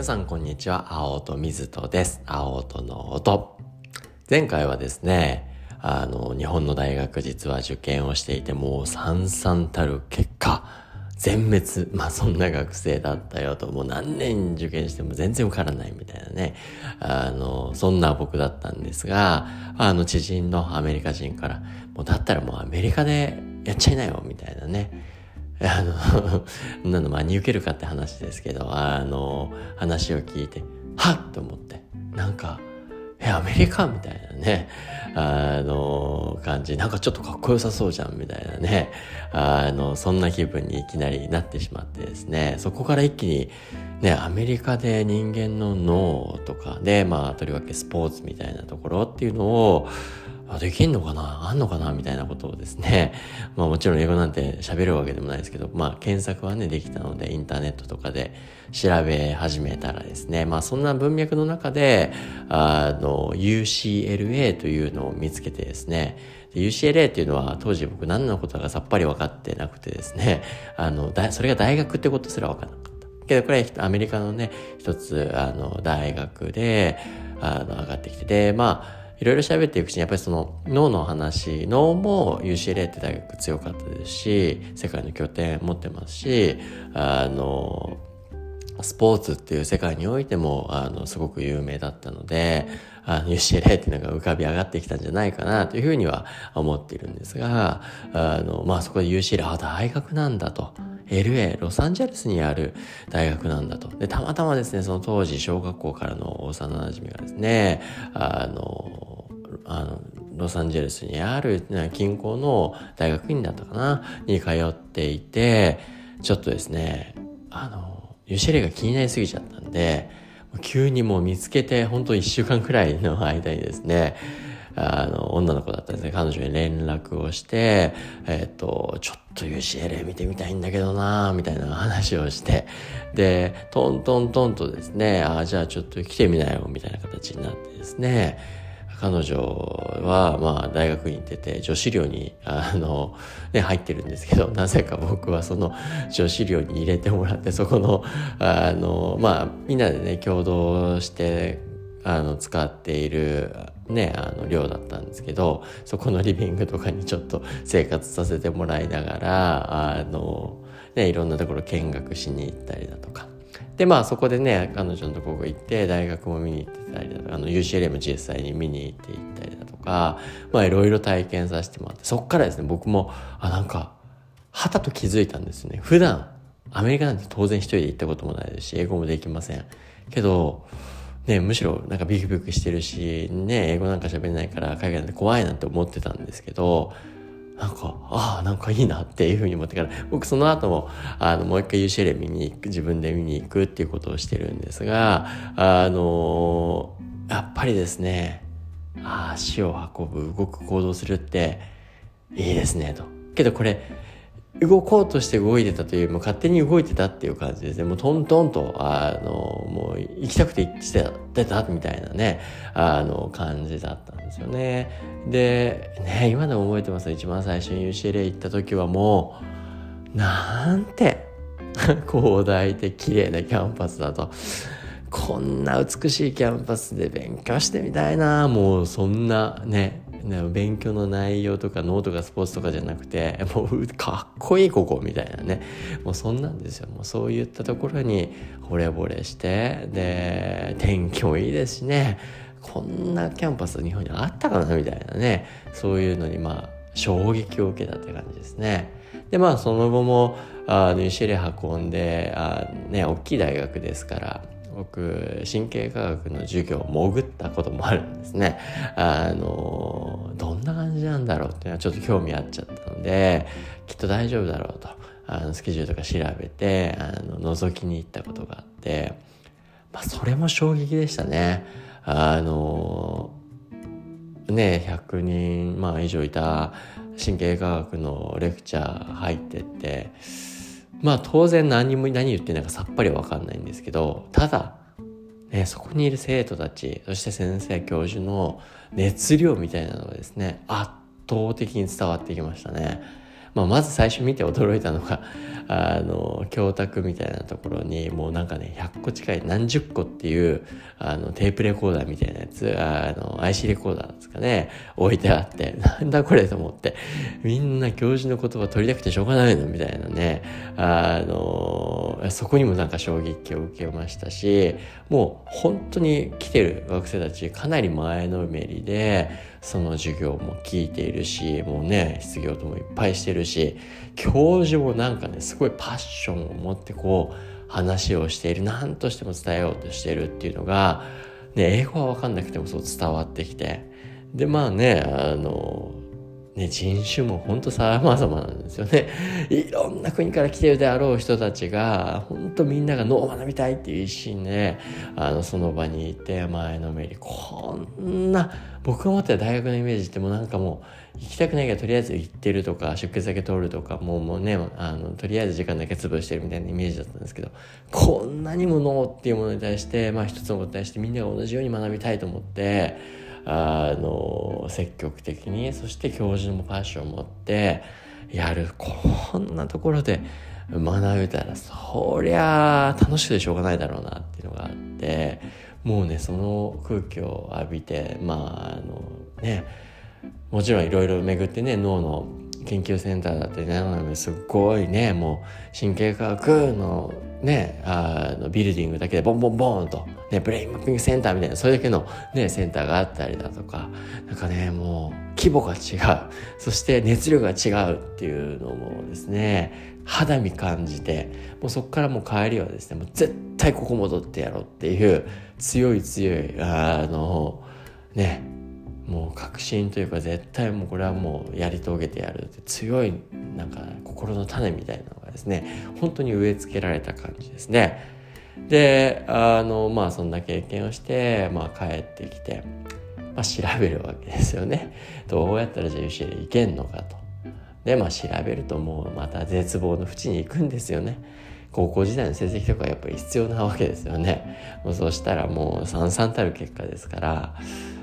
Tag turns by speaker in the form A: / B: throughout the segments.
A: 皆さんこんにちは。青と水とです。青との音。前回はですねあの日本の大学実は受験をしていてもう惨々たる結果全滅。まあそんな学生だったよと。もう何年受験しても全然受からないみたいなね。あのそんな僕だったんですがあの知人のアメリカ人からもうだったらもうアメリカでやっちゃいなよみたいなね。あの、なの真に受けるかって話ですけど、あの、話を聞いて、はっと思って、なんか、え、アメリカみたいなね、あの、感じ、なんかちょっとかっこよさそうじゃん、みたいなね、あの、そんな気分にいきなりなってしまってですね、そこから一気に、ね、アメリカで人間の脳とかで、まあ、とりわけスポーツみたいなところっていうのを、あ、できんのかな？あんのかな？みたいなことをですね。まあもちろん英語なんて喋るわけでもないですけど、まあ検索はね、できたので、インターネットとかで調べ始めたらですね、まあそんな文脈の中で、あの、UCLA というのを見つけてですね、UCLA っていうのは当時僕何のことかさっぱり分かってなくてですね、あの、それが大学ってことすら分からなかった。けどこれアメリカのね、一つ、あの、大学で、あの、上がってきて、で、まあ、いろいろ喋っていくうちにやっぱりその脳の話脳も UCLA って大学強かったですし世界の拠点持ってますしあのスポーツっていう世界においてもあのすごく有名だったので UCLA っていうのが浮かび上がってきたんじゃないかなというふうには思っているんですがあのまあそこで UCLA あ大学なんだと。LA、ロサンゼルスにある大学なんだと。で、たまたまですね、その当時小学校からの幼馴染がですね、あの、あの、ロサンゼルスにある近郊の大学院だったかなに通っていて、ちょっとですね、あの、ユシェレが気になりすぎちゃったんで、急にもう見つけて、ほんと一週間くらいの間にですね、あの、女の子だったんですね。彼女に連絡をして、えっ、ー、と、ちょっと UCLA 見てみたいんだけどなみたいな話をして、で、トントントンとですね、ああ、じゃあちょっと来てみなよ、みたいな形になってですね、彼女は、まあ、大学院行ってて、女子寮に、あの、ね、入ってるんですけど、なぜか僕はその女子寮に入れてもらって、そこの、あの、まあ、みんなでね、共同して、あの、使っている、ね、あの、寮だったんですけど、そこのリビングとかにちょっと生活させてもらいながら、あの、ね、いろんなところ見学しに行ったりだとか。で、まあそこでね、彼女のとこ行って、大学も見に行ってたりだとか、あの、UCLA も実際に見に行って行ったりだとか、まあいろいろ体験させてもらって、そっからですね、僕も、あ、なんか、はたと気づいたんですね。普段、アメリカなんて当然一人で行ったこともないですし、英語もできません。けど、ね、むしろなんかビクビクしてるし、ね、英語なんか喋れないから海外なんて怖いなって思ってたんですけど、なんか、ああ、なんかいいなっていうふうに思ってから、僕その後も、あの、もう一回 UCL 見に行く、自分で見に行くっていうことをしてるんですが、あの、やっぱりですね、足を運ぶ、動く行動するって、いいですね、と。けどこれ、動こうとして動いてたというよりも勝手に動いてたっていう感じですね。もうトントンと、あの、もう行きたくて行ってたみたいなね、あの、感じだったんですよね。で、ね、今でも覚えてます。一番最初に UCLA 行った時はもう、なんて、広大で綺麗なキャンパスだと。こんな美しいキャンパスで勉強してみたいな。もうそんなね、勉強の内容とかノートがスポーツとかじゃなくてもうかっこいいここみたいなね。もうそんなんですよ。もうそういったところに惚れ惚れしてで天気もいいですしね。こんなキャンパス日本にあったかなみたいなね。そういうのにまあ衝撃を受けたって感じですね。でまあその後もあニューシェレ運んであね大きい大学ですから僕神経科学の授業を潜ったこともあるんですね。あのどんな感じなんだろうっていうのはちょっと興味あっちゃったのできっと大丈夫だろうとあのスケジュールとか調べてあの覗きに行ったことがあって、まあ、それも衝撃でしたね。あのね100人、まあ、以上いた神経科学のレクチャー入ってってまあ当然何も何言ってないかさっぱりわかんないんですけど、ただ、ね、そこにいる生徒たち、そして先生、教授の熱量みたいなのがですね、圧倒的に伝わってきましたね。まあ、まず最初見て驚いたのが あの教託みたいなところにもうなんかね100個近い何十個っていうあのテープレコーダーみたいなやつあの IC レコーダーですかね置いてあって なんだこれと思ってみんな教授の言葉取りたくてしょうがないのみたいなねあのそこにもなんか衝撃を受けましたしもう本当に来てる学生たちかなり前のめりでその授業も聞いているしもうね失業ともいっぱいしてるるし教授もなんかねすごいパッションを持ってこう話をしている何としても伝えようとしてるっていうのが、ね、英語は分かんなくてもそう伝わってきてでまあねあのね、人種も本当様々なんですよね。いろんな国から来てるであろう人たちが、本当みんなが脳を学びたいっていう一心で、あの、その場にいて、前のめり、こんな、僕が持ってた大学のイメージってもうなんかもう、行きたくないけどとりあえず行ってるとか、出血だけ取るとか、もうもうね、あの、とりあえず時間だけ潰してるみたいなイメージだったんですけど、こんなにも脳っていうものに対して、まあ一つのことに対してみんなが同じように学びたいと思って、あの積極的にそして教授もパッションを持ってやるこんなところで学べたらそりゃ楽しくてしょうがないだろうなっていうのがあってもうねその空気を浴びてまああのねもちろんいろいろ巡ってね脳の研究センターだってねすごいねもう神経科学のねあのビルディングだけでボンボンボンと、ね、ブレインマッピングセンターみたいなそれだけの、ね、センターがあったりだとかなんかねもう規模が違う。そして熱量が違うっていうのもですね肌身感じてもうそこからもう帰りはですねもう絶対ここ戻ってやろうっていう強い強いあのねもう確信というか絶対もうこれはもうやり遂げてやるって強いなんか心の種みたいなのがですね本当に植え付けられた感じですね。であのまあそんな経験をして、まあ、帰ってきて、まあ、調べるわけですよね。どうやったらじゃあ UCL 行けんのかと。でまあ調べるともうまた絶望の淵に行くんですよね。高校時代の成績とかやっぱり必要なわけですよね。もうそうしたらもうさんさんたる結果ですから、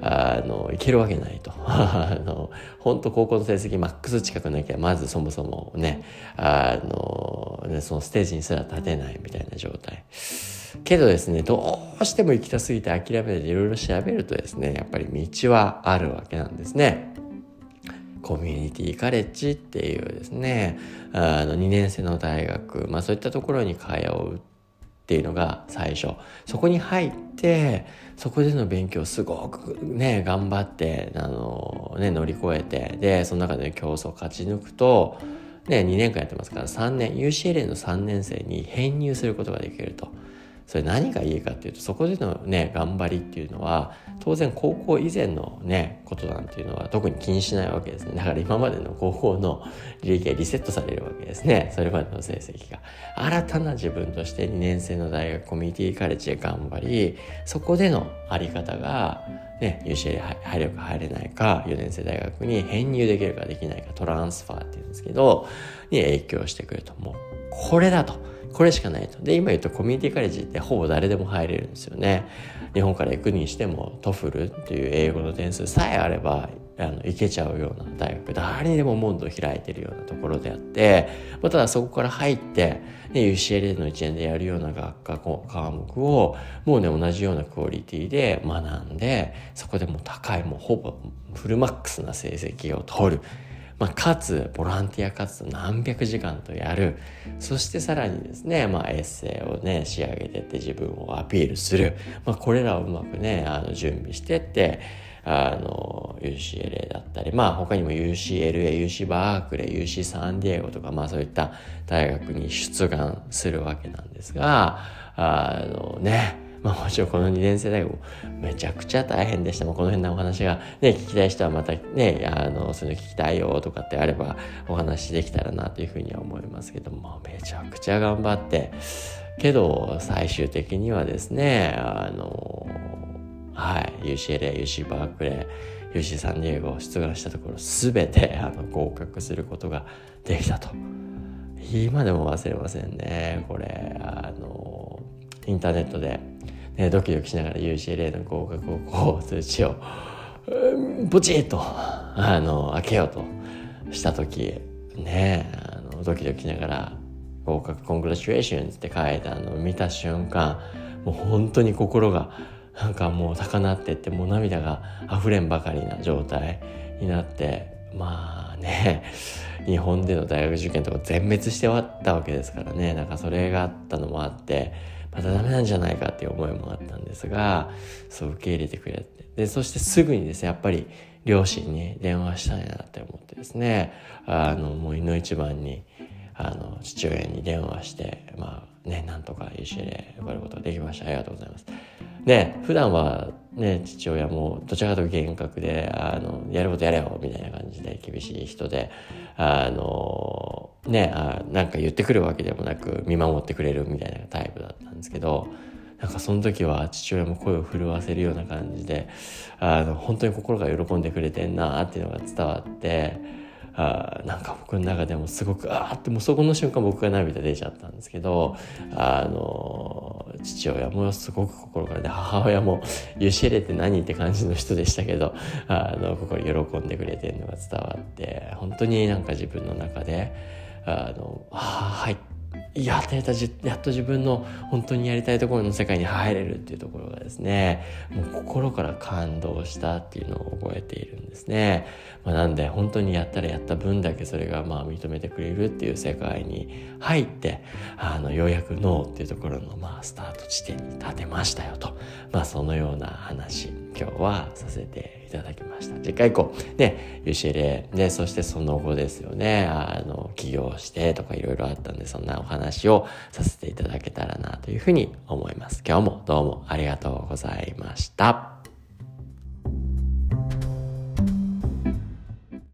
A: あの、いけるわけないと。あの、本当高校の成績マックス近くなきゃ、まずそもそもね、あの、ね、そのステージにすら立てないみたいな状態。けどですね、どうしても行きたすぎて諦めていろいろ調べるとですね、やっぱり道はあるわけなんですね。コミュニティカレッジっていうですね、あの2年生の大学、まあそういったところに通うっていうのが最初。そこに入って、そこでの勉強すごくね、頑張って、あの、ね、乗り越えて、で、その中で競争勝ち抜くと、ね、2年間やってますから3年、UCLA の3年生に編入することができると。それ何がいいかっていうとそこでのね頑張りっていうのは当然高校以前のねことなんていうのは特に気にしないわけですね。だから今までの高校の履歴がリセットされるわけですね。それまでの成績が。新たな自分として2年生の大学コミュニティカレッジで頑張りそこでのあり方がね UCL 入るか入れないか4年制大学に編入できるかできないか transfer っていうんですけどに影響してくると。もうこれだと。これしかないと。で、今言うとコミュニティカレッジってほぼ誰でも入れるんですよね。日本から行くにしても TOEFL っていう英語の点数さえあればあの行けちゃうような大学誰にでも門戸を開いてるようなところであって、まあ、ただそこから入って、ね、UCLA の1年でやるような学科科目をもうね同じようなクオリティで学んでそこでもう高いもうほぼフルマックスな成績を取る。まあ、かつボランティア活動何百時間とやる。そしてさらにですね、まあ、エッセイをね仕上げてって自分をアピールする、まあ、これらをうまくねあの準備してってあの UCLA だったりまあ他にも UCLA、UC バークレー、UC サンディエゴとかまあそういった大学に出願するわけなんですがあのねまあもちろんこの2年生大学もめちゃくちゃ大変でした。まあ、この辺のお話がね、聞きたい人はまたね、あの、そういうの聞きたいよとかってあればお話できたらなというふうには思いますけども、めちゃくちゃ頑張って、けど最終的にはですね、あの、はい、UCLA、UC バークレー、UC サンディエゴを出願したところ全てあの合格することができたと。今でも忘れませんね、これ。あの、インターネットで。ね、ドキドキしながら UCLA の合格をこう通知をポチッとあの開けようとした時ねあのドキドキしながら合格コングラチュエーションって書いたのを見た瞬間もう本当に心がなんかもう高鳴ってってもう涙が溢れんばかりな状態になってまあね日本での大学受験とか全滅して終わったわけですからね。なんかそれがあったのもあってまたダメなんじゃないかっていう思いもあったんですがそう受け入れてくれて。でそしてすぐにですねやっぱり両親に電話したいなって思ってですねあのもういの一番にあの父親に電話してまあねなんとか UCLA 受かることができました。ありがとうございます。で普段はね父親もどちらかというと厳格であのやることやれよみたいな感じで厳しい人であのねあなんか言ってくるわけでもなく見守ってくれるみたいなタイプだったんですけどなんかその時は父親も声を震わせるような感じであの本当に心が喜んでくれてんなっていうのが伝わってあなんか僕の中でもすごくあってもうそこの瞬間僕が涙出ちゃったんですけどあの父親もすごく心からで母親も「ユシエレって何?」って感じの人でしたけどあの心喜んでくれてるのが伝わって本当になんか自分の中であの「あはい」やっとやったやっと自分の本当にやりたいところの世界に入れるっていうところがですねもう心から感動したっていうのを覚えているんですね、まあ、なんで本当にやったらやった分だけそれがまあ認めてくれるっていう世界に入ってあのようやく脳っていうところのまあスタート地点に立てましたよと。まあそのような話。今日はさせていただきました。次回以降ね UCLA ねそしてその後ですよね。あの起業してとかいろいろあったんでそんなお話をさせていただけたらなというふうに思います。今日もどうもありがとうございました。